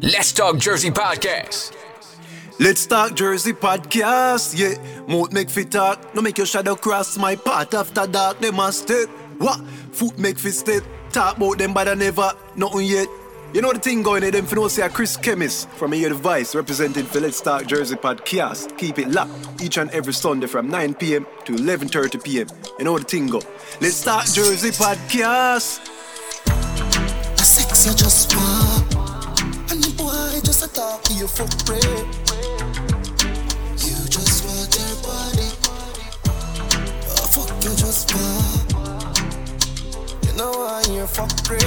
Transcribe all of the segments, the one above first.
Let's Talk Jersey Podcast. Let's talk Jersey podcast, yeah. Mouth make fit talk, no make your shadow cross my path after dark. They must step. What? Foot make fit step. Talk about them, but I never, nothing yet. You know the thing going in them for no say Chris Chemist from a device representing for Let's Talk Jersey podcast. Keep it locked each and every Sunday from 9 p.m. to 11:30 p.m. You know the thing go. Let's Talk Jersey podcast. You just want, and the boy just a talk to you for free. You just want your body, oh fuck you just want. You know why you're for free.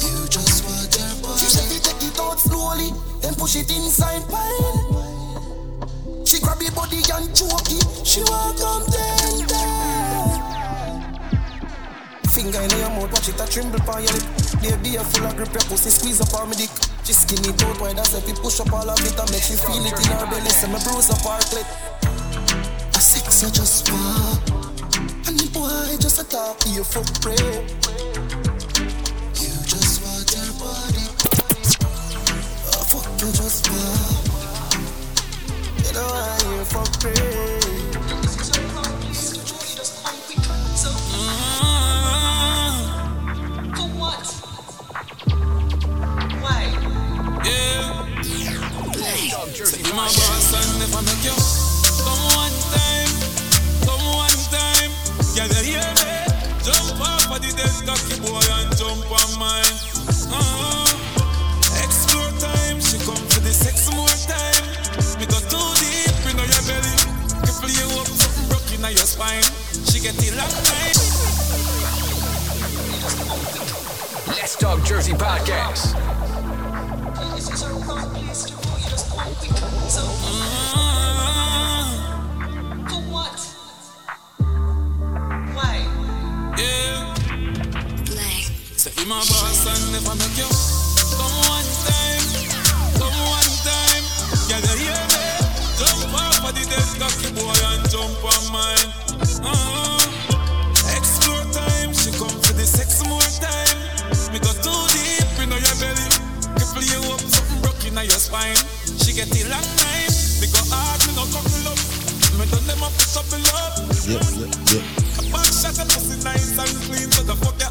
You just want your body. She said take it out slowly, then push it inside pine. She grab your body and choke it. She want come tender. Finger in your mouth, watch it a tremble on your lip. Baby, you full of grip, your pussy squeeze up on me dick. She skin it out wide as if it push up all of it and make she feel it in her belly. So me bruise up her clit. A sex you just want, and the boy just a talk to you for free. You just want your body. a fuck you just want.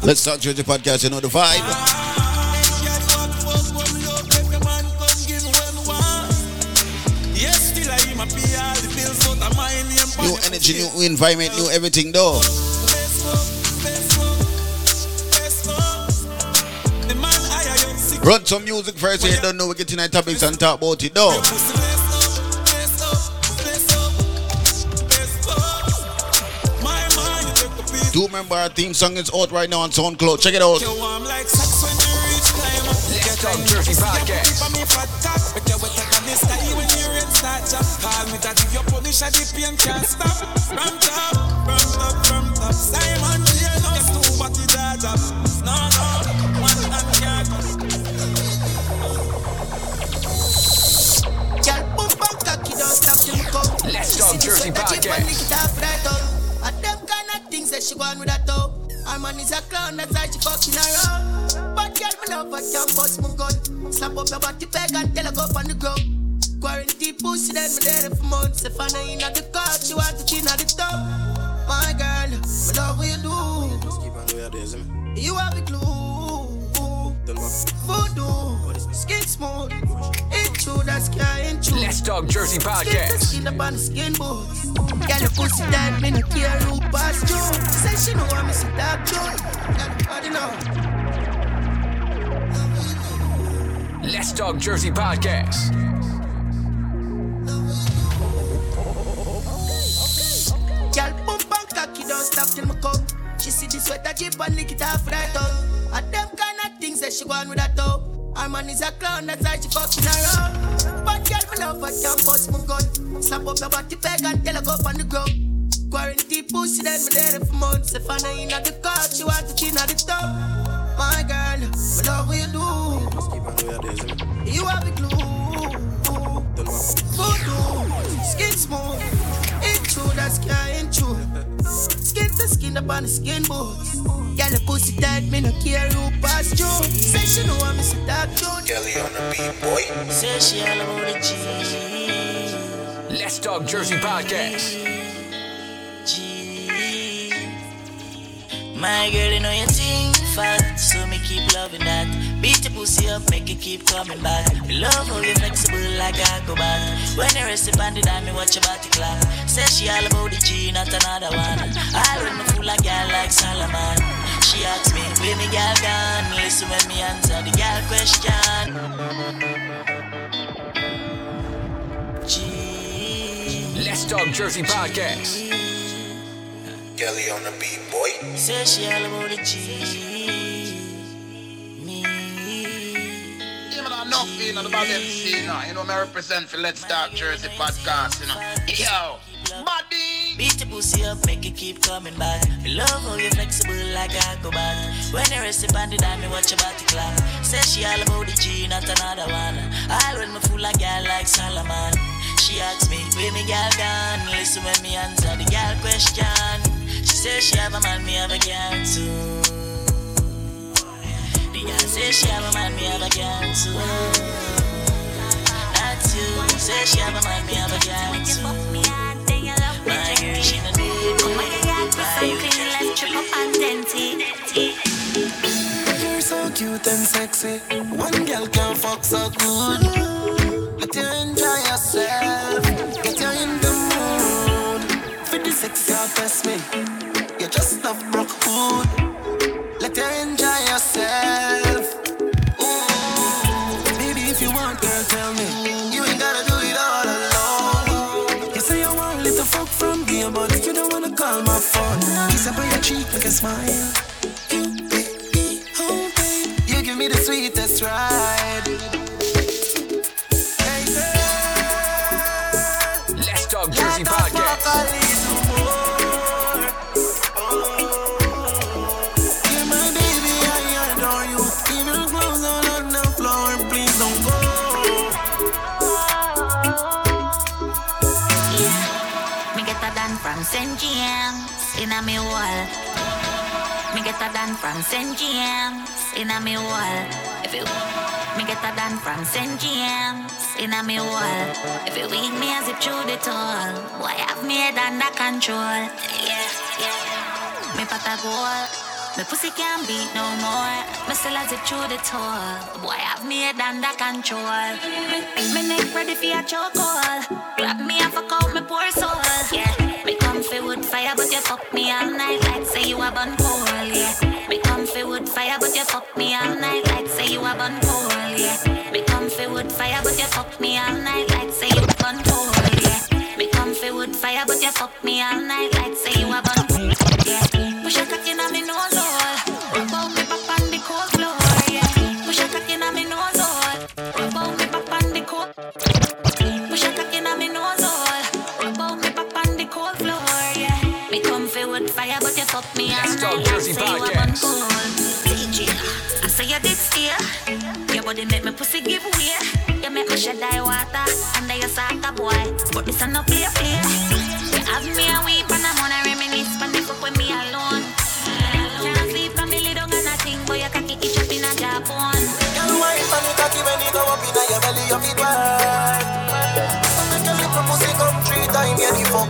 Let's talk Jersey podcast. You know the vibe. New energy, new environment, new everything, though. Run some music first, you don't know we're getting our topics and talk about it, though. Do remember our theme song is out right now on SoundCloud. Check it out. Let's Talk Jersey Podcast. Let's Talk Jersey. She want with that toe. Her man is a clown, that's why she fucking around. But girl, me love her, can't bust my gun. Slap up your body peg and tell her go on the ground. Quarantine pussy, then me there for months. If I know in the car, she want to clean at the top. My girl, me love what you do. You have a clue. Voodoo, skin smooth. True, that's can't true. Let's Talk Jersey Podcast. skin up on the skin boots. Girl, your pussy tight, me no care who pass. Say she know I'm missing that too. Girl, body know. Let's Talk Jersey Podcast. Girl, boom bang cocky, don't stop till me come. She see the sweat that drip and lick it off right out. And them kind of things that she want with that toe. Her man is a clown, that's why she fucking around. But girl, me love her, can't bust my gun. Slap up your body peg and tell her go up on the ground. Quarantine pussy, then me there for months. If I know in the car, she want to clean at the top. My girl, me love what you do. You have a clue. Voodoo, skin smooth. Ain't true, that's can't true. Skin to skin up on the skin boots. Girl, your pussy tight, me no care who pass through. Say she know I'm Mr. Dark Dude. Kelly on the beat, boy. Say she all about the G. Let's Talk Jersey Podcast. My girl, you know your thing fat, so me keep loving that. Beat the pussy up, make it keep coming back. Me love how you flexible like I go back. When you rest it on the dime, me watch your body clap. Say she all about the G, not another one. I run me full of girl like Solomon. She asks me, where me girl gone? Listen when me answer the girl question. G. Let's Talk Jersey Podcast. Kelly on the beat, boy. Say she all about the G. Me. Even though enough being on the bad MC, you know, you know, me represent for Let's Talk Jersey podcast, you know. Yo, body. Beat the pussy up, make it keep coming back. Me love how you flexible like I go back. When you rest it on the dime, me watch your body clap. Say she all about the G, not another one. I run me full of girl like Solomon. She asks me, where me girl gone? Listen when me answer the girl question. She says she have a man, me have a girl too. The girl say she have a man, me have a girl too. That's you. Say she have a man, me have a girl too. My girl, she no need me. You're so cute and sexy. One girl can fuck so good. Let you enjoy yourself. Mood. For the sex, girl, test me. You just love broke hood. Let you enjoy yourself. Ooh. Baby, if you want, girl, tell me. You ain't gotta do it all alone. You say you want a little fuck from me, but you don't wanna call my phone. Kiss up on your cheek, make a smile. St. James in a me wall. If you me get a done from St. James in a me wall. If you weak me as it through the toll, boy have me head under control. Yeah, yeah. Me pot a goal. Me pussy can't beat no more. Me still as it through the toll. Boy have me head under control. Me, me neck ready for a chokehold. Grab me and fuck out me poor soul. Yeah. Me comfy wood fire, but you fuck me all night like say you a bun coal.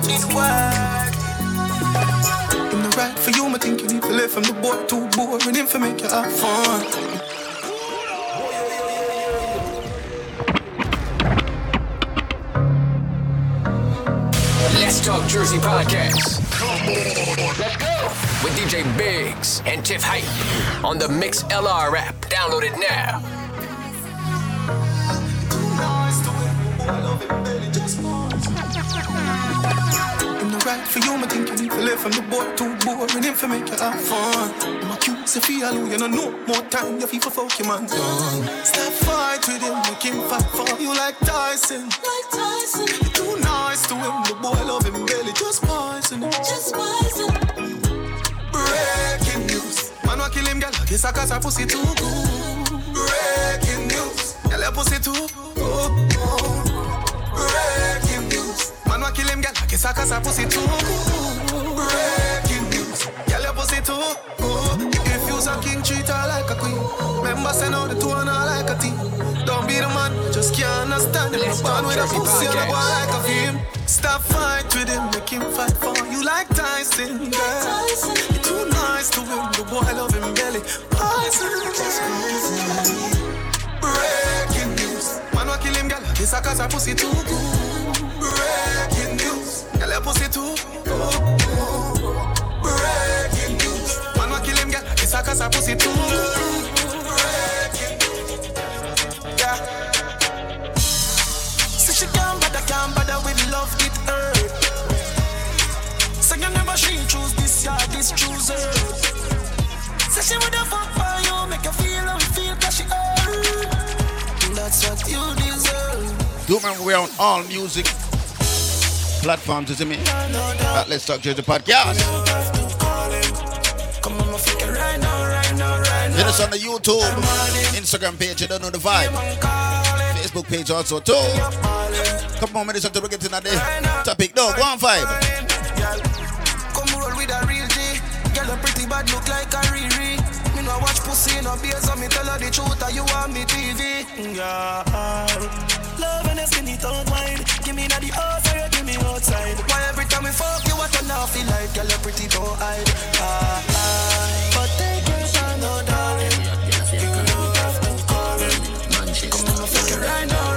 This work. In the right for you, me think you need to live from the boy too boring, him for make you have fun. Let's Talk Jersey Podcast. Let's go. With DJ Biggs and Tiff Hype on the Mixlr app. Download it now. For you, me think you need to live from the boy too boring, him for make you have fun. I'm My cute Sophia, you know no more time, you for fuck your man done. Stop fight with him, make him fight for you like Tyson. Like Tyson. You too nice to him, the boy love him belly, just poison him. Just poison. Breaking news, man wa kill him, girl. Kiss a cause her pussy too good. Breaking news, girl your pussy too good. Breaking news, man wa kill him, girl. Kiss a cause her pussy too good. Breaking news, girl your pussy too good. If you was a king, treat her like a queen. Remember, send out the two and her like a team. Don't be the man, just can't understand him. Let's Born with a pussy and a boy like a film. Stop fight with him, make him fight for you like Tyson, girl. You're too nice to him, the boy love him belly. Poison. Breaking news. Man, what kill him, girl? This a cause her pussy too good. Breaking news. Girl, pussy too. Breaking news. Man, what girl? Her pussy too yeah. She can't can't with love, it hurt. You never this, this. So she fuck make you feel feel, cause she. Do remember we're on all music platforms, you see me? At Let's Talk Jersey Podcast. Hit us on the YouTube, Instagram page, you don't know the vibe. Facebook page also too. Come on, man, this is the reggae tonight. Topic, no, go on five. Come roll with a real G. Girl, a pretty bad look like a Riri. No watch pussy no beer, so me tell her the truth. That you want me TV. Yeah. Love and a skinny tongue wine. Give me na the house or you give me outside. Why every time we fuck you, what turn off feel like? Girl, you pretty don't hide. Ah, ah. But take your time, no darling. You don't have to call me. Come on, fuck it right now,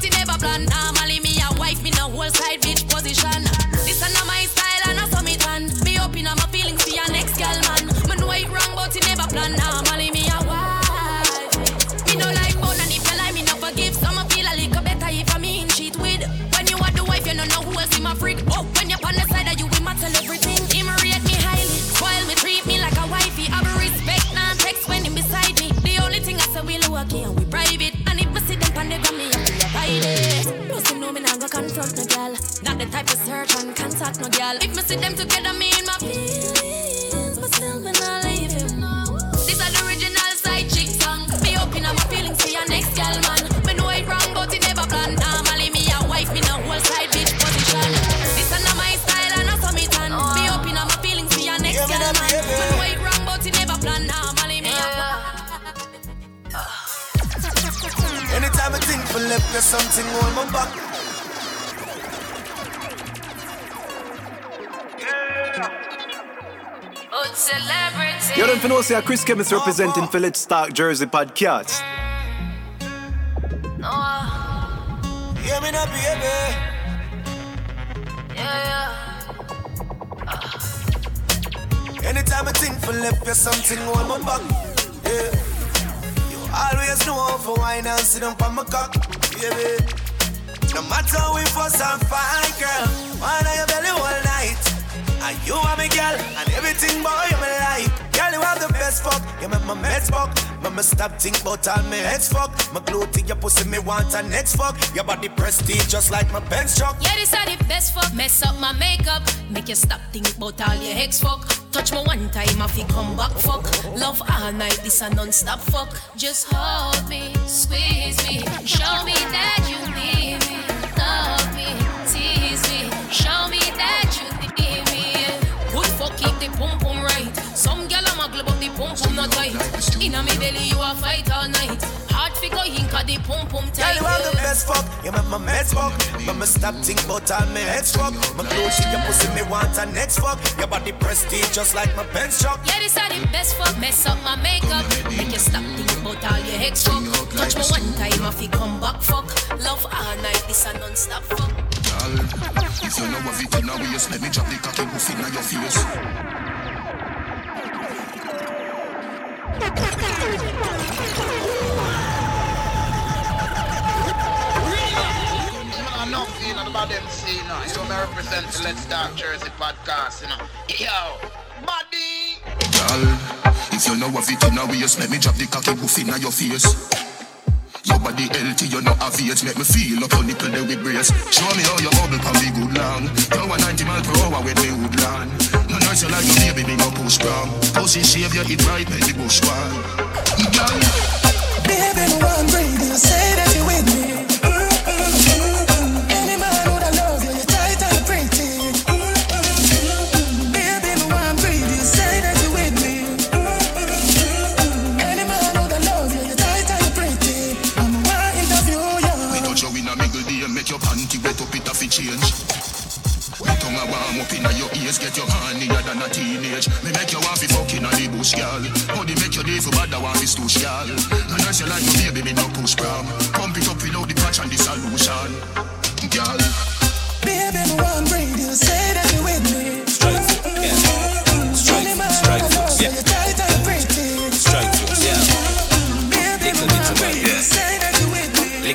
but never plan. There's something on my back. Old celebrity. You don't know, say Chris Chemist representing oh, oh. for Let's Talk Jersey Podcast. Uh. Hear me now, baby. Yeah, Anytime I think for left, there's something on my back. Yeah. You always know how to wine and sit on my cock. Baby. No matter we fuss and fight, girl. Wine on your belly all night. And you are me girl, and everything boy you me like. Girl, you have the best fuck. You make my meds fuck. Mama stop think about all me heads fuck. My glue to your pussy, me want a next fuck. Your body prestige just like my Benz truck. Yeah, this are the best fuck. Mess up my makeup. Make you stop think about all your ex fuck. Touch me one time, I fi come back fuck. Love all night, this a non-stop fuck. Just hold me, squeeze me, show me that you need me. Love me, tease me, show me that you need me. Good fuck, keep the pum pum right. Some gyal a muggle but the pum pum not tight. Inna me belly, you a fight all night. Hard figure, hink a the pum pum Girl, tight. you have the best fuck. You make my meds fuck. Mama stop think about all me heads fuck. My clothes, she your pussy, me want a next fuck. Your body prestige just like my Benz truck. Yeah, this are the best fuck. Mess up my makeup. Make you stop thinking about all your ex fuck. Touch me one time, I fi come back fuck. Love all night, this a non-stop fuck. Girl, if you know of it in a waist, let me drop the cocky woof in your face. You know, about them see, you know. You know, me represent the Let's Talk Jersey podcast, you know. Yo, body. Girl, if you know what it in a waist, let me drop the cocky woof in your face. Your body body healthy, you know have age. Make me feel up your nipple there with brace. Show me how you bubble can be good long. You want 90 miles per hour with me woodland. No nice you like your baby, me no push from. Pussy shave you, it right, make the bush one. Girl, Baby, no one breathe, you say that you with me.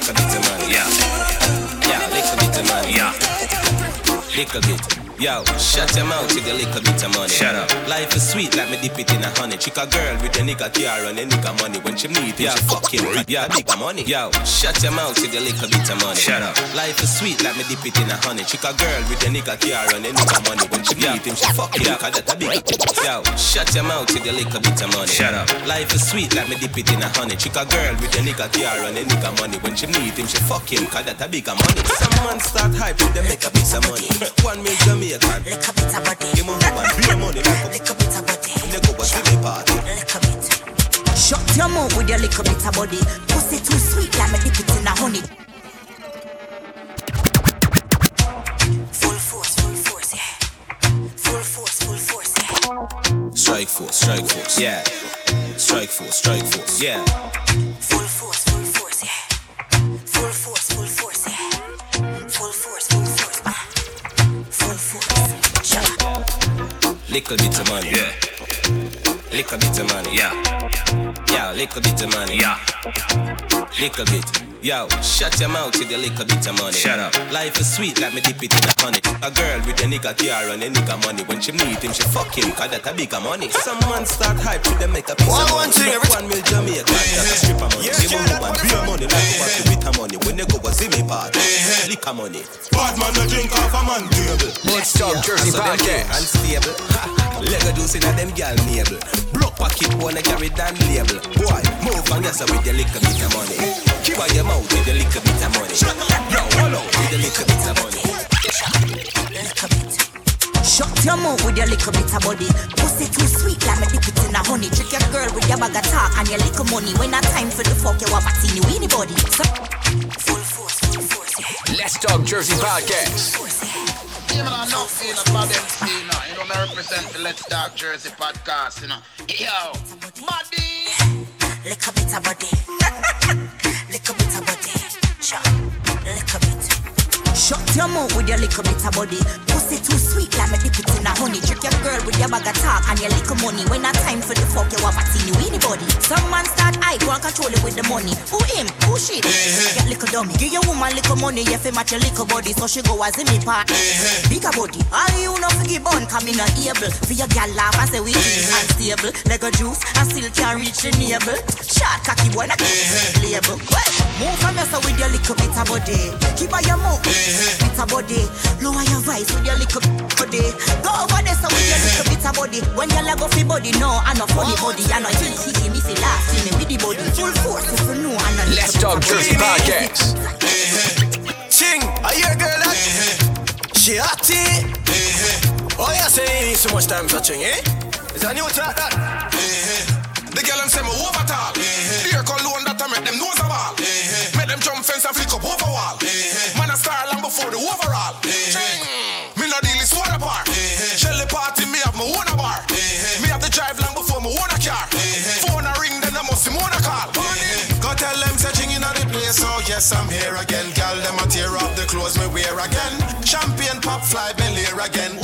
A bit of man, yeah. Yeah, a bit of man, yeah. A bit. Yo, shut your mouth with the little bit of money. Shut up. Life is sweet like me dip it in a honey. Chick a girl with a nigga car and a nigga money. When she meet him, she fuck him. Yeah, nigga money. Yo, shut your mouth with the little bit of money. Shut up. Life is sweet like me dip it in a honey. Chick a girl with a nigga car and a nigga money. When she meet him, she fuck him. Cause that a big Yo, shut your mouth with the little bit of money. Shut up. Life is sweet like me dip it in a honey. Chick a girl with a nigga car and a nigga money. When she meet him, she fuck him. Cause that a big money. Some man start hype with them make a piece of money. One mil Jamaican. Lick a bit of body. Give me woman, beer money. Lick a bit of body. They go to the party. Lick a bit. Shut your mouth with your little bit of body. Pussy too sweet, like me dip it in a honey. Full force, full force, yeah. Full force, full force, yeah. Strike force, strike force, yeah. Strike force, strike force, yeah. Little bit of money, yeah. Little bit of money, yeah. Yeah, little bit of money, yeah. Little bit. Yo, shut your mouth till with a little bit of money. Shut up. Life is sweet like me dip it in a honey. A girl with a nigga car and a nigga money. When she meet him, she fuck him, cause that a bigger money. Some man start hype with them make a piece One- of one money. thing, every- One mil Jamaica, that's a stripper money. Yeah, Give yeah, me that woman, one beer from- money, like what the bitter money. When they go a see me party, liquor money. Bad man, no drink off a man table. Let's talk Jersey So them podcast. Unstable. Ha. Lego juice in a them gal navel. Pocket wanna carry down label. Boy, move and yes with the little bit of money. Keep on your mouth with the little bit of money. Yo, hello with the little bit of money. Bit. Shut your mouth with your little bit of body. Pussy too sweet, like me dip it in a honey. Trick your girl with your bag of talk and your little money. When not time for the fuck, you want to see weenie body. So, full force, full force. Let's talk Jersey podcast. You know, I'm not feeling about them, you know. You know, I represent the Let's Talk Jersey podcast, you know. Yo, buddy. A bit of body. A bit of body. Lick a bit. Shut your mouth with your little bit of body. Pussy too sweet, like me dip it in a honey. Trick your girl with your bag of talk and your little money. When not time for the fuck, you want to see weenie body. Some man start I go and control it with the money. Who him? Who shit? Get little dummy. Give your woman little money, you fi match your little body, so she go as in me part. Bigger body. All you know fi give bun, come in not able. For your gal laugh and say we unstable. Like a juice and still can't reach the navel. Short cocky boy, not eh, eh. label. Well, move from yourself with your little bit of body. Keep on your mouth, eh, bit of body. Lower your voice with your little body. Go over there so with your little bit of body. When you leg off your body, no, I know funny body. I know you kick me fi laugh, see me with the body. Full force if you know I know. Let's talk Jersey podcast. Ching, I hear a girl that she hot it. Oh yeah, say so much time for ching, eh? Is that new track that? Eh, eh. The girl them say me over tall. Eh, Beer cologne that I make them nose a ball. Make them jump fence and flick up over wall. Man a star long before the overall. Me no deal is water park. Shelly party me have my own a bar. Me have to drive long before me own a car. Phone a ring then I must see a call. Go tell them say ching inna the place. Oh yes I'm here again. Girl them a tear off the clothes me wear again. Champagne pop fly belly again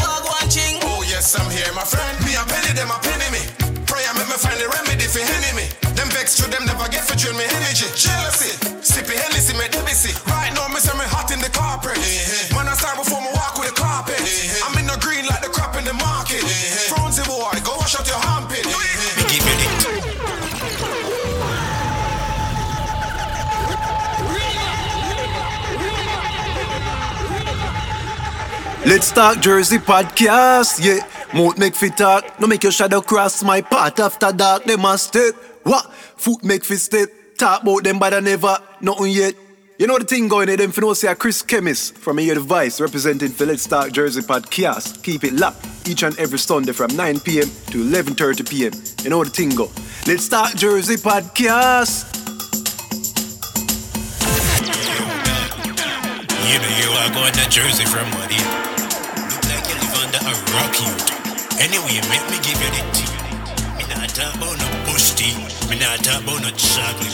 them a pinning me. Prayer make me find the remedy for henny me. Them vex through them never get for train me energy. Jealousy, sippy Hennessy, me debissy. Right now, me say me hot in the carpet. Mm-hmm. Man, I start before me walk with the carpet. Mm-hmm. I'm in the green like the crap in the market. Mm-hmm. Frozen boy, go wash out your armpit. Mm-hmm. Me it. Let's Talk Jersey podcast, yeah. Mouth make fit talk, no make your shadow cross my path after dark. They must step. What? Foot make fit step. Talk about them, but I never, nothing yet. You know the thing going there, them no say Chris Chemist from Here the Vice representing for Let's Talk Jersey podcast. Keep it locked each and every Sunday from 9 p.m. to 11:30 p.m. You know the thing go. Let's Talk Jersey podcast. You know you are going to Jersey from what Look like you live under a rock you Anyway, make me give you the tea Me not talk about no bush tea Me not talk about no chocolate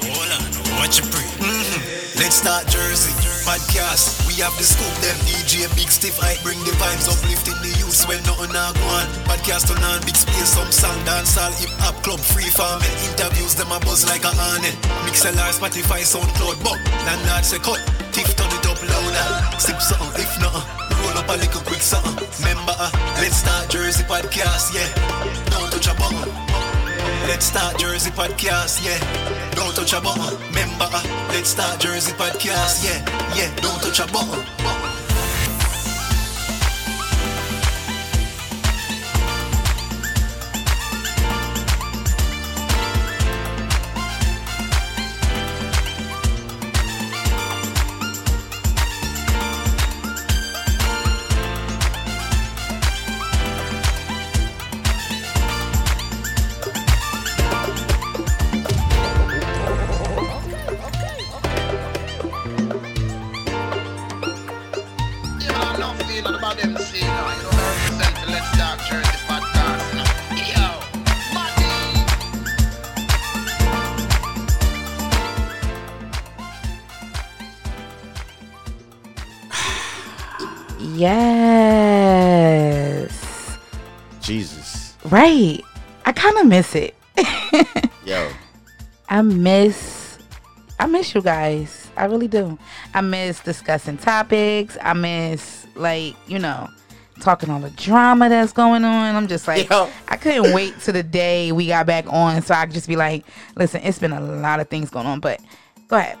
Hold on, watch your pre mm-hmm. Let's start Jersey podcast. We have the scoop, them DJ Big Stiff I bring the vibes uplifting the youth when nothing not go on. Podcast on big space, some song dance all hip hop club free farm and interviews them a buzz like a hornet. Mixlr, Spotify, SoundCloud, but landlord say cut. Tiff turn it up louder. Sip something if not, roll up a little quick something. Remember, uh, let's start Jersey podcast, yeah. Don't touch a button. Let's start Jersey podcast, yeah. Don't touch a button. Remember, uh, let's start Jersey podcast, yeah, yeah. Don't touch a button. Miss it. Yo. I miss I miss you guys. I really do. I miss discussing topics. I miss like, you know, talking all the drama that's going on. I'm just like Yo. I couldn't wait to the day we got back on so I could just be like, listen, it's been a lot of things going on, but go ahead.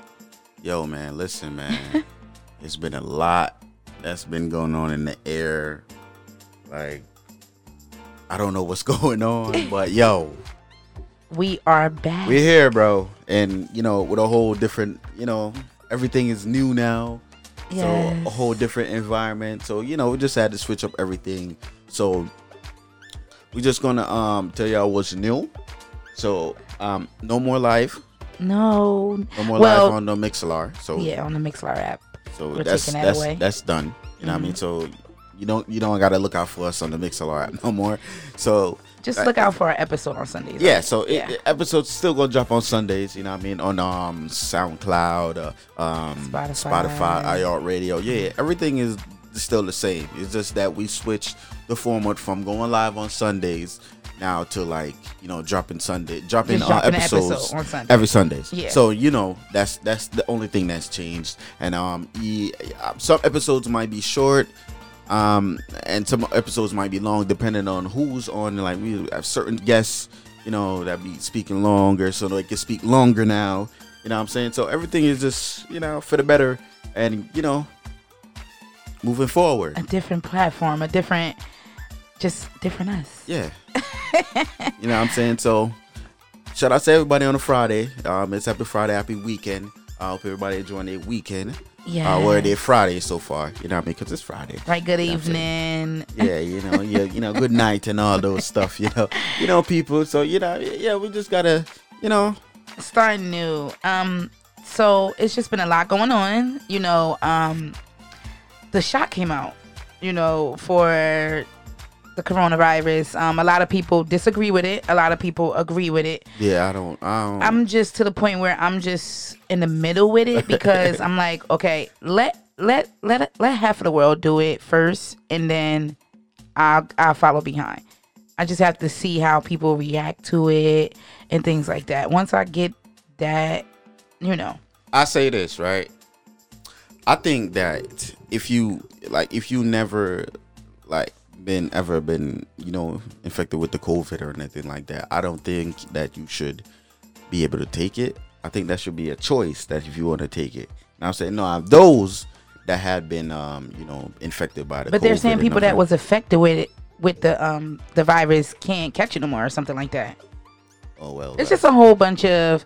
Yo, man, listen, man. it's been a lot that's been going on in the air. Like, I don't know what's going on, but yo, We are back. we're here, bro. And, you know, with a whole different, you know, everything is new now. So, Yes. a whole different environment. So, you know, we just had to switch up everything. So, we're just gonna um tell y'all what's new. So, um, no more live. No. No more well, live on the Mixlr. So yeah, on the Mixlr app. So We're that's that that's that's done. You know what I mean? Mhm. So you don't you don't gotta look out for us on the Mixlr app no more. So Just uh, look out for our episode on Sundays. Yeah, so it, it- episodes still gonna drop on Sundays. You know what I mean? On um SoundCloud, uh, um Spotify. Spotify, iHeartRadio. Yeah, everything is still the same. It's just that we switched the format from going live on Sundays now to like you know dropping Sunday, dropping, Just uh, episodes episode Sunday. every Sundays. Yeah. So you know that's that's the only thing that's changed. And um, uh, some episodes might be short. Um, and some episodes might be long depending on who's on. Like we have certain guests, you know, that be speaking longer, so they can speak longer now. You know what I'm saying? So everything is just, you know, for the better and, you know, moving forward. a different platform, a different, just different us. Yeah. you know what I'm saying? So shout out to everybody on a Friday. Um, it's happy Friday, happy weekend. I hope everybody enjoying their weekend. Uh, or their Friday so far. You know what I mean? Because it's Friday. Right. Good You know what I'm saying? evening. yeah, you know, yeah, you know, good night and all those stuff, you know, you know, people. So you know, yeah, we just gotta, you know, starting new. Um, so it's just been a lot going on. You know, um, the shot came out. You know, for the coronavirus. Um, a lot of people disagree with it. A lot of people agree with it. yeah, I don't, I don't. I'm just to the point where I'm just in the middle with it because I'm like, okay, let let let let half of the world do it first, and then I'll I'll follow behind. I just have to see how people react to it and things like that. Once I get that, you know, I say this right. I think that if you like, if you never like been ever been, you know, infected with the COVID or anything like that, I don't think that you should be able to take it. I think that should be a choice that if you want to take it. Now I'm saying no, I have those that had been um you know infected by the. But they're saying people that was affected with it with the um the virus can't catch it no more or something like that. Oh well. It's just a whole bunch of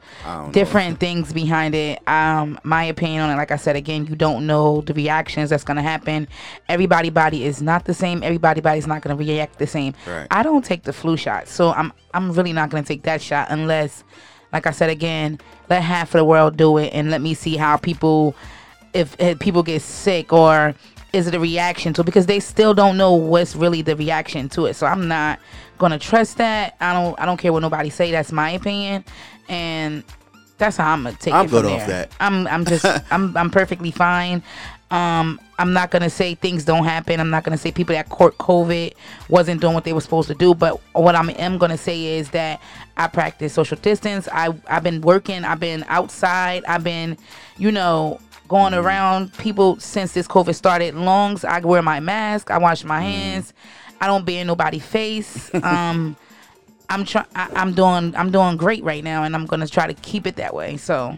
different things behind it. Um, my opinion on it, like I said again, you don't know the reactions that's gonna happen. Everybody body is not the same. Everybody body's not gonna react the same. Right. I don't take the flu shot, so I'm I'm really not gonna take that shot unless, like I said again, let half of the world do it and let me see how people, if, if people get sick or is it a reaction to it because they still don't know what's really the reaction to it. So I'm not gonna trust that. I don't I don't care what nobody say. That's my opinion, and that's how I'm gonna take I'm it from good off that. I'm I'm just I'm I'm perfectly fine. Um, I'm not gonna say things don't happen. I'm not gonna say people that caught COVID wasn't doing what they were supposed to do. But what I am gonna say is that I practice social distance. I I've been working. I've been outside. I've been, you know, going around people since this COVID started. Longs. I wear my mask. I wash my hands. I don't be in nobody's face. Um, I'm trying. I'm doing. I'm doing great right now, and I'm gonna try to keep it that way. So.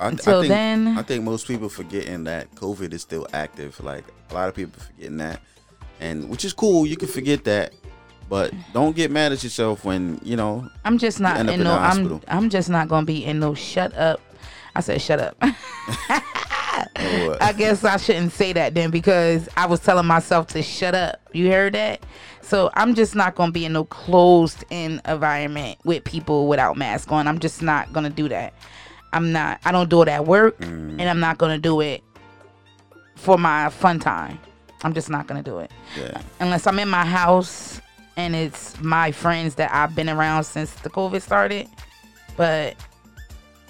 I, Until I think, then- I think most people forgetting that COVID is still active. Like a lot of people forgetting that, and which is cool. You can forget that, but don't get mad at yourself when you know. I'm just not in in no. I'm hospital. I'm just not gonna be in no shut up. I said shut up. I guess I shouldn't say that then because I was telling myself to shut up. You heard that? So I'm just not gonna be in no closed in environment with people without mask on. I'm just not gonna do that. I'm not. I don't do it at work, Mm. and I'm not gonna do it for my fun time. I'm just not gonna do it Yeah. unless I'm in my house and it's my friends that I've been around since the COVID started. But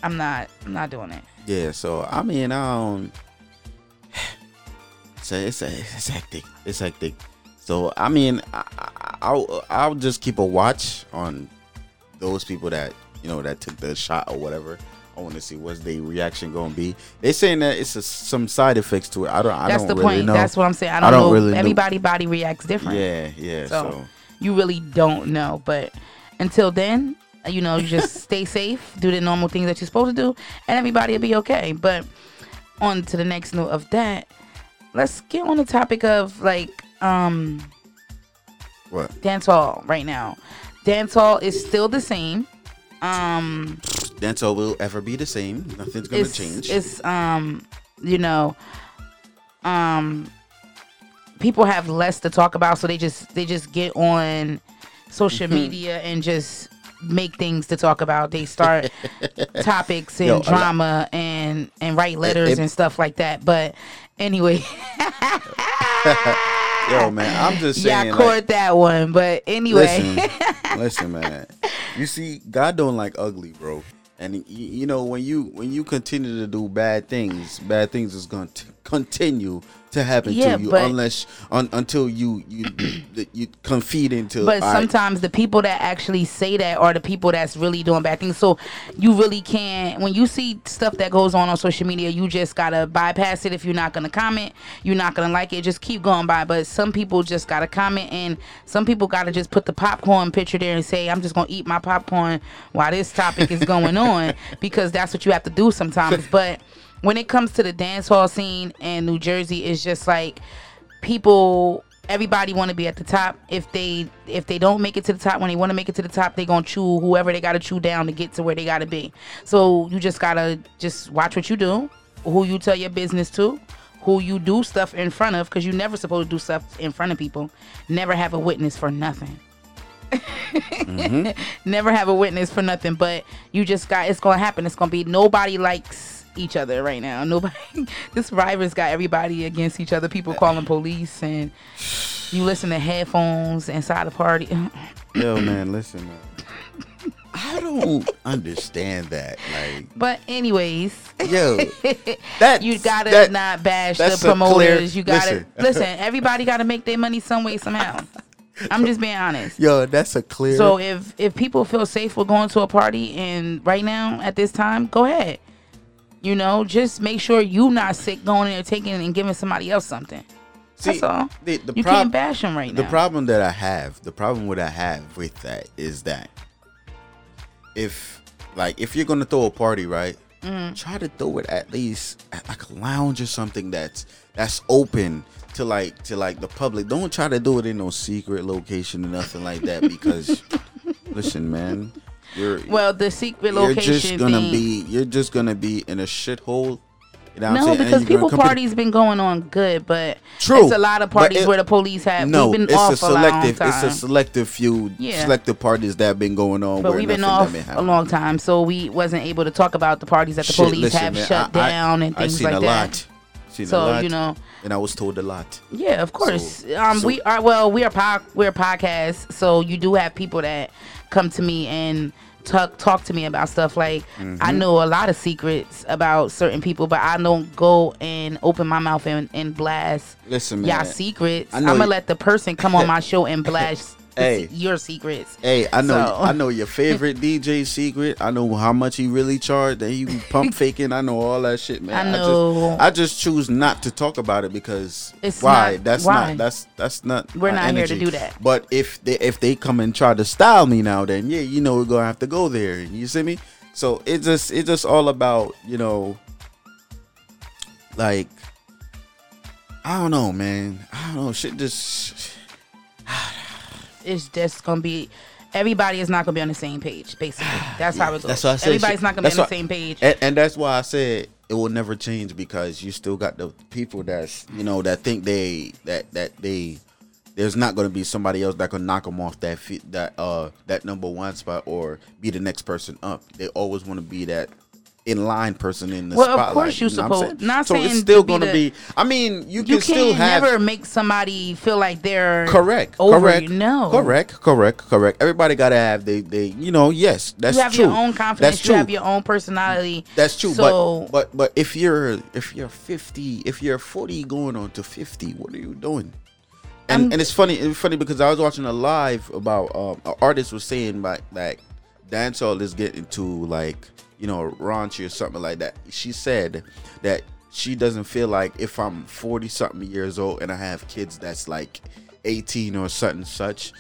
I'm not. I'm not doing it. Yeah, so I mean, I don't. It's a, it's a, it's hectic. It's hectic. So I mean, I, I, I'll I'll just keep a watch on those people that you know that took the shot or whatever. I want to see what's their reaction going to be. They saying that it's a, some side effects to it. I don't. I That's don't the really point. know. That's what I'm saying. I don't, know. really know. Everybody body reacts different. Yeah, yeah. So, So, you really don't know. But until then, you know, you just stay safe, do the normal things that you're supposed to do, and everybody will be okay. But on to the next note of that, let's get on the topic of like um what? dance hall right now. Dance hall is still the same. Um Dance hall will ever be the same. Nothing's to it's, change. It's um, you know, um, people have less to talk about, so they just they just get on social Mhm. media and just make things to talk about. They start topics and Yo, drama and and write letters it- and stuff like that. But anyway, Yo, man, I'm just yeah, I saying. caught like, that one. But anyway, Listen, listen, man. You see, God don't like ugly, bro. And you know when you when you continue to do bad things, bad things is going to continue to happen Yeah, to you unless un, until you you you confide into. But right, sometimes the people that actually say that are the people that's really doing bad things. So you really can't. When you see stuff that goes on on social media, you just gotta bypass it. If you're not gonna comment, you're not gonna like it. Just keep going by. But some people just gotta comment, and some people gotta just put the popcorn picture there and say, "I'm just gonna eat my popcorn while this topic is going on," because that's what you have to do sometimes. But when it comes to the dance hall scene in New Jersey, it's just like people everybody want to be at the top. If they if they don't make it to the top when they want to make it to the top they gonna chew whoever they gotta chew down to get to where they gotta be. So you just gotta just watch what you do who you tell your business to who you do stuff in front of because you never supposed to do stuff in front of people. Never have a witness for nothing. Mm-hmm. Never have a witness for nothing but you just got it's gonna happen. It's gonna be nobody likes each other right now nobody this virus got everybody against each other people calling police and you listen to headphones inside the party yo, man, listen, man. I don't understand that. Like, but anyways yo, that you gotta that- not bash the a clear- promoters you gotta listen. listen everybody gotta make their money some way somehow i'm just being honest yo, that's a clear. So if if people feel safe with going to a party and right now at this time, go ahead. You know, just make sure you not sick going in there taking and giving somebody else something. That's all. the, the you prob- can't bash them right The now. problem that I have, the problem what I have with that is that if like if you're gonna throw a party, right? Mhm. try to throw it at least at like a lounge or something that's that's open to like to like the public. Don't try to do it in no secret location or nothing like that because listen, man, you're Well, the secret location. you're just gonna thing- be you're just gonna be in a shithole. You know no, because people to parties been going on good, but True, it's a lot of parties it- where the police have. No, we've been it's off a a long selective. time. It's a selective few Yeah. selective parties that have been going on. but where we've been off been a long time, so we wasn't able to talk about the parties that the Shit, police listen, have man, shut I- I- down and I things seen like a that. lot. Seen a lot. So, lot, you know- and I was told a lot. Yeah, of course. So- um, so- we are well. We are po- we're a podcast, so you do have people that come to me and talk talk to me about stuff. Like I Mhm. know a lot of secrets about certain people, but I don't go and open my mouth and, and blast Listen, y'all secrets. I I'm gonna let the person come on my show and blast Hey. your secrets. Hey, I know, So- I know your favorite DJ secret. I know how much he really charged. That he pump faking. I know all that shit, man. I know. just, I just choose not to talk about it because It's why? not- that's why? not. That's that's not. We're not here to do that. But if they if they come and try to style me now, then yeah, you know we're gonna have to go there. You see me? So it just it's just all about you know, like I don't know, man. I don't know. Shit just. It's just gonna be. Everybody is not gonna be on the same page. Basically, that's how it goes. That's why I said Everybody's shit- not gonna be on that's the same page. And, and that's why I said it will never change because you still got the people that's you know that think they that that they there's not going to be somebody else that can knock them off that fit that uh that number one spot or be the next person up. They always want to be that in line person in the Well, of spotlight. course you know what I'm supposed- saying? not so saying it's still to be going to be. I mean, you can you still can't have never make somebody feel like they're Correct. over correct. you. No. Correct. Correct. Correct. Everybody gotta have they they you know yes that's true. you have true. your own confidence. That's you have your own personality. That's true. So but but but if you're if you're 50, if you're 40 going on to 50, what are you doing? And I'm- and it's funny it's funny because I was watching a live about um an artist was saying like like dancehall is getting to like you know raunchy or something like that. She said that she doesn't feel like if I'm 40 something years old and I have kids that's like 18 or something such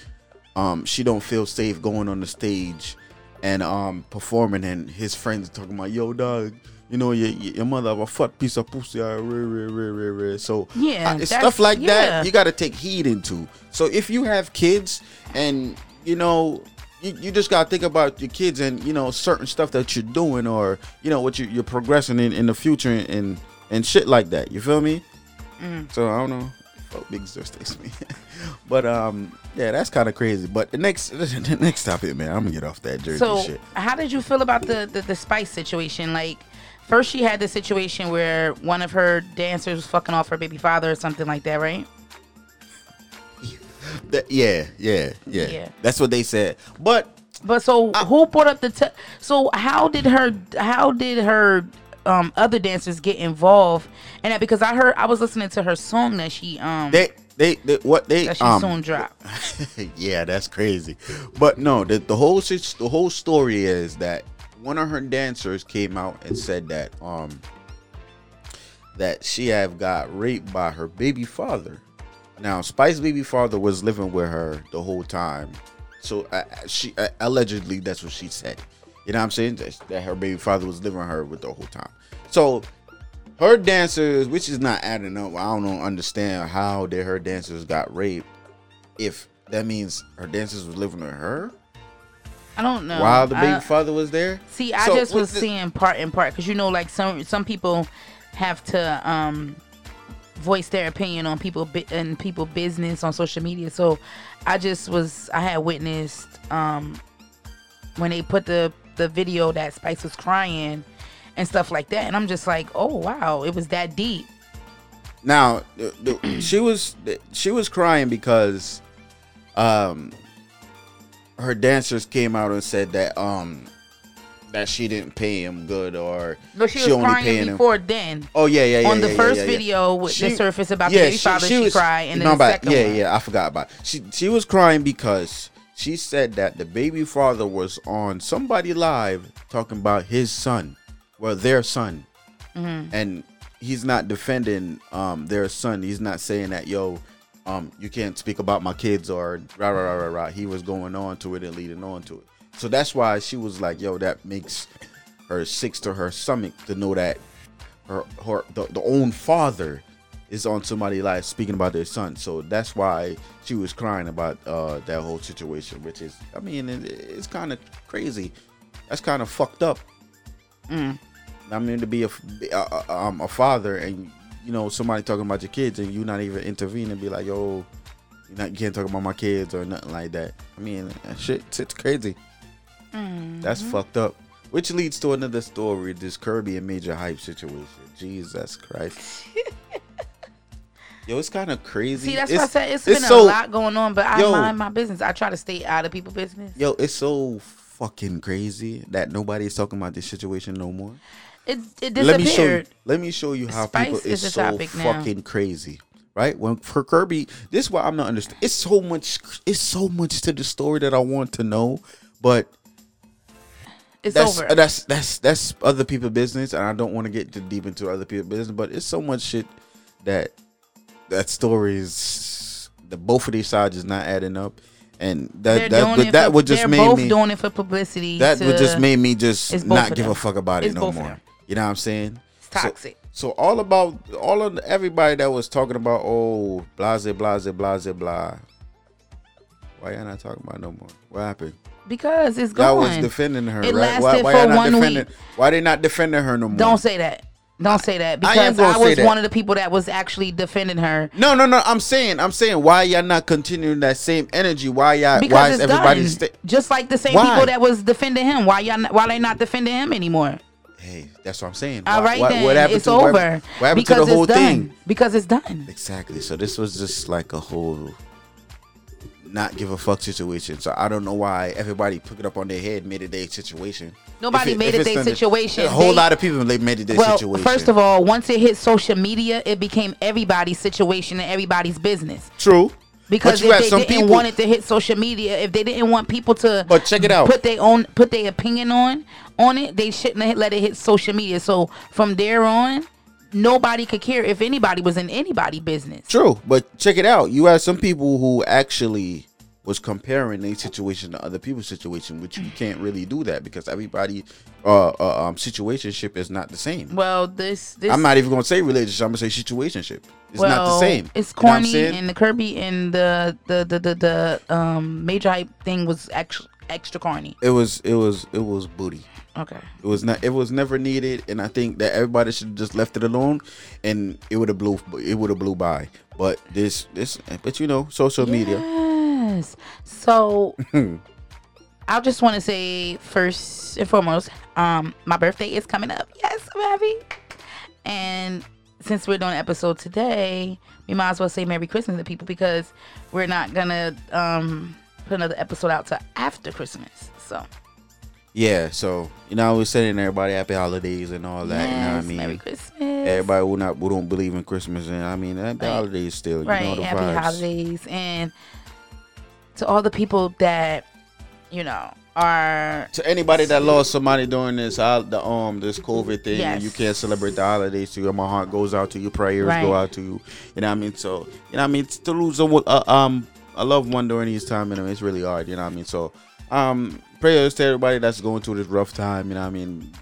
um she don't feel safe going on the stage and um performing and his friends talking about yo dog you know your, your mother have a fat piece of pussy uh, rah, rah, rah, rah, rah." so Yeah, uh, it's stuff like yeah. that you got to take heed into so if you have kids and you know you, you just got to think about your kids and you know certain stuff that you're doing or you know what you, you're progressing in in the future and and shit like that you feel me Mm. so I don't know. Fuck big takes me. but um, yeah, that's kind of crazy. But the next, the next topic, man, I'm gonna get off that jersey So, shit. how did you feel about the, the the Spice situation? Like, first she had the situation where one of her dancers was fucking off her baby father or something like that, right? That- yeah, yeah, yeah, Yeah. That's what they said. But But so who brought up the? Te- so how did her? How did her? Um, other dancers get involved and that because I heard I was listening to her song that she um they, they, they what they that she um, soon dropped. yeah, that's crazy. But no, the the whole the whole story is that one of her dancers came out and said that um that she have got raped by her baby father. Now, Spice baby father was living with her the whole time. So uh, she uh, allegedly that's what she said. You know what I'm saying? That, that her baby father was living with her with the whole time. So her dancers, which is not adding up. I don't know, understand how did her dancers got raped if that means her dancers was living with her I don't know. while the baby I- father was there. See, I So, just was the- seeing part in part because you know, like some some people have to um voice their opinion on people and people business on social media. So I just was I had witnessed um when they put the the video that Spice was crying and stuff like that, and I'm just like, oh wow, it was that deep. Now, the, the, she was she was crying because um her dancers came out and said that um that she didn't pay him good or But she was crying before then. Oh yeah, yeah, yeah. On the yeah, first yeah, yeah. video with the surface about the baby father, she cried, and then the about- second yeah, one. yeah, I forgot about. It. She she was crying because she said that the baby father was on somebody live talking about his son, well, their son, Mhm. and he's not defending um their son. He's not saying that yo. Um, you can't speak about my kids or rah rah rah rah rah. He was going on to it and leading on to it. So that's why she was like, "Yo, that makes her sick to her stomach to know that her her the, the own father is on somebody live speaking about their son. So that's why she was crying about uh, that whole situation, which is, I mean, it, it's kind of crazy. That's kind of fucked up. Mm. I mean, to be a, a, a, um, a father and you know somebody talking about your kids and you not even intervene and be like, yo, you not you can't talk about my kids or nothing like that. I mean, shit, it's crazy. That's Mhm. fucked up. Which leads to another story: this Kirby and Major Hype situation. Jesus Christ. Yo, it's kind of crazy. See, that's it's, why I said it's been so- a lot going on, but I Yo. mind my business. I try to stay out of people's business. Yo, it's so fucking crazy that nobody's talking about this situation no more. It it Let me show you. disappeared. Let me show you how Spice people is is so topic now. fucking crazy. Right when for Kirby, this is why I'm not understand. It's so much. It's so much to the story that I want to know, but It's that's over. Uh, that's that's that's other people's business, and I don't want to get too deep into other people's business. But it's so much shit that that story is the both of these sides is not adding up, and They're that that that, for- would just make both me doing it for publicity. that would just made me just not give a fuck about It's it no more. You know what I'm saying? It's toxic. So, so all about all of everybody that was talking about oh blase blase blase blah. Why y'all not talking about it no more? What happened? Because it's Y'all was defending her, It right? Why, lasted why for not one defending? week. Why they not defending her no more? Don't say that. Don't say that because gonna I, was one of the people that was actually defending her. No, no, no. I'm saying, I'm saying, why y'all not continuing that same energy? Why y'all? Because why it's is everybody? Sta- Just like the same Why? people that was defending him. Why y'all? Not, why they not defending him anymore? hey, that's what I'm saying. All right why- then, what happened it's to, what over. happened- What happened because to the whole it's done. thing? Because it's done. Exactly. So this was just like a whole not give a fuck situation. So I don't know why everybody put it up on their head, made it their situation. Nobody If made it their situation. A whole They- lot of people they made it their well, situation. first of all, once it hit social media, it became everybody's situation and everybody's business. true. Because if they some didn't people- want it to hit social media, if they didn't want people to But check it out. put their own put their opinion on on it, they shouldn't have let it hit social media. So from there on, nobody could care if anybody was in anybody business. True, but check it out. You had some people who actually was comparing their situation to other people's situation, which you can't really do that because everybody uh, uh um situationship is not the same. Well, this this I'm not even gonna say relationship. I'm gonna say situationship. It's not the same. It's You know corny, and the Kirby and the the the the, the um major hype thing was extra extra corny. it was it was it was booty. Okay. It was not. It was never needed, and I think that everybody should have just left it alone, and it would have blew. It would have blew by. But this, this, but you know, social media. Yes. So I just want to say first and foremost, um, my birthday is coming up. Yes, I'm happy. And since we're doing an episode today, we might as well say Merry Christmas to people because we're not gonna um put another episode out till after Christmas. So Yeah, so you know, we're sending everybody happy holidays and all that. you know what I mean? Merry Christmas. Everybody who not who don't believe in Christmas and I mean happy Right. holidays still. You right, know the happy vibes. holidays, and to all the people that you know are To anybody that lost somebody during this the um this COVID thing, and you can't celebrate the holidays to you. My heart goes out to you. Prayers Right. go out to you. You know what I mean? So you know what I mean to lose a uh, um a love one during these time, you know, it's really hard. You know what I mean? So um prayers to everybody that's going through this rough time. You know what I mean?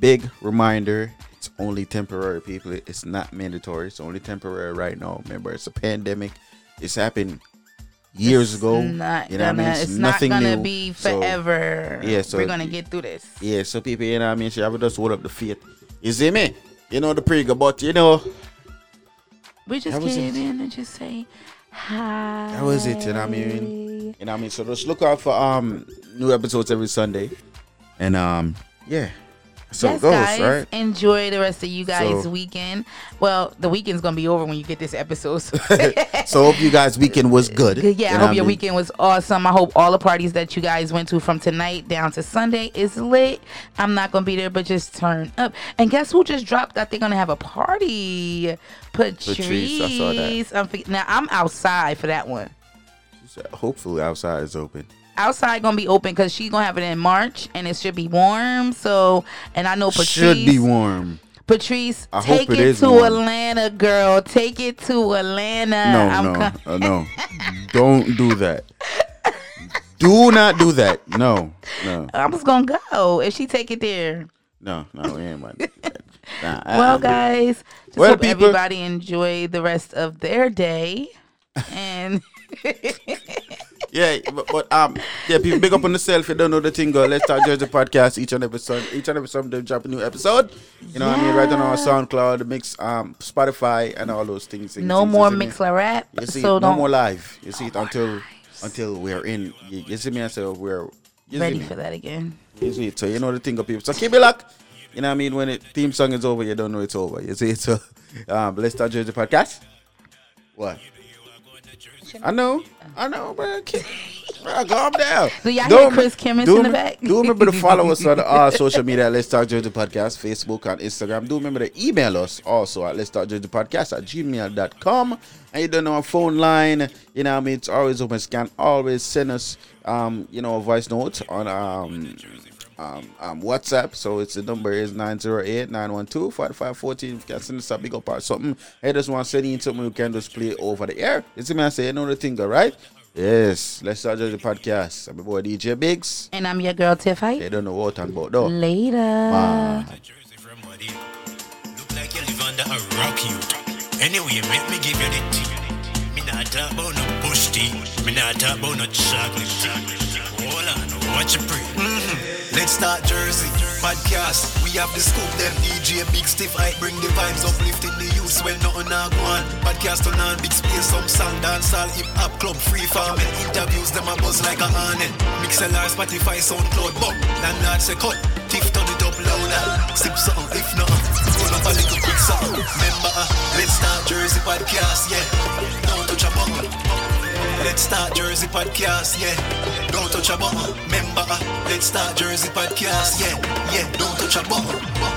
Big reminder. It's only temporary, people. It's not mandatory. It's only temporary right now. Remember, it's a pandemic. It's happened years It's ago. not you know what I mean? it's, not nothing gonna new. be So, forever. yeah, so we're gonna get through this. yeah, so people, you know what I mean? She have just hold up the faith. You see me? You know the pre but you know, We just came it. in and just say hi. that was it, you know what I mean? You know what I mean? So just look out for um new episodes every Sunday. And um yeah. So yes, goes, guys, right? enjoy the rest of you guys' So- weekend. Well, the weekend's gonna be over when you get this episode. So, so hope you guys weekend was good. yeah, I hope your mean? weekend was awesome. I hope all the parties that you guys went to from tonight down to Sunday is lit. I'm not gonna be there, but just turn up. And guess who just dropped that they're gonna have a party? Patrice. Patrice, I saw that. I'm now I'm outside for that one. Hopefully outside is open. Outside gonna be open because she's gonna have it in March and it should be warm. So, and I know Patrice Should be warm. Patrice, I take it it, to warm. Atlanta, girl. Take it to Atlanta. No, I'm no, uh, no. Don't do that. Do not do that. No, no. I'm just gonna go if she take it there. No, no, we ain't. Nah, well, I- guys, just Well, hope people- everybody enjoy the rest of their day. And Yeah, but, but um, yeah, people big up on yourself. You don't know the thing, girl. Let's Talk Jersey podcast each and every Sunday. Each and every Sunday, drop a new episode. You know what I mean? Right on our SoundCloud, mix, um, Spotify, and all those things. no things, more see rap. You see, so no don't more live. You see it until until we're in. You, you see me? I say we're you ready for that again. You see it? So you know the thing of people. So keep it locked. You know what I mean? When the theme song is over, you don't know it's over. You see it? So um, let's Talk Jersey podcast. What? I know, I know, bro. Bro, calm down. Do y'all Do hear Chris Kimmins in the back? Do remember to follow us on our social media. Let's Talk Jersey Podcast, Facebook and Instagram. Do remember to email us also at Let's Talk Jersey Podcast at gmail.com. And you don't know our phone line. You know I mean? It's always open. Scan. Always send us, um, you know, a voice note on um, um, um, WhatsApp. So it's the number is 908-912-4514. If you can send us a big up or something. Hey, just want to send in something you can just play over the air. You see me? I say, you know the thing, all right? Yes. Let's start the podcast. I'm your boy DJ Biggs. And I'm your girl Tiff Hype. They don't know what I'm talking about though. Later. Bye. Like you live under a rock you. Anyway, make me give you the tea. Me not talk about no bush tea. Me not talk about no chocolate. Hold on, watch your breathe. Let's Talk Jersey podcast. We have the scoop, them DJ Biggs Tiff I bring the vibes uplifting the youth when nothing a go on. Podcast on on big space, some song dance all hip hop club free farm and interviews them a buzz like a hornet. Mixlr, Spotify, SoundCloud, but landlord say cut. Tiff turn it up louder. Sip something if not, roll up a little quick something. Remember, uh, let's Talk Jersey podcast, yeah. Don't touch a button. Let's Talk Jersey podcast, yeah. Don't touch a button. Remember, uh, let's Talk Jersey podcast, yeah. Yeah, don't touch a button.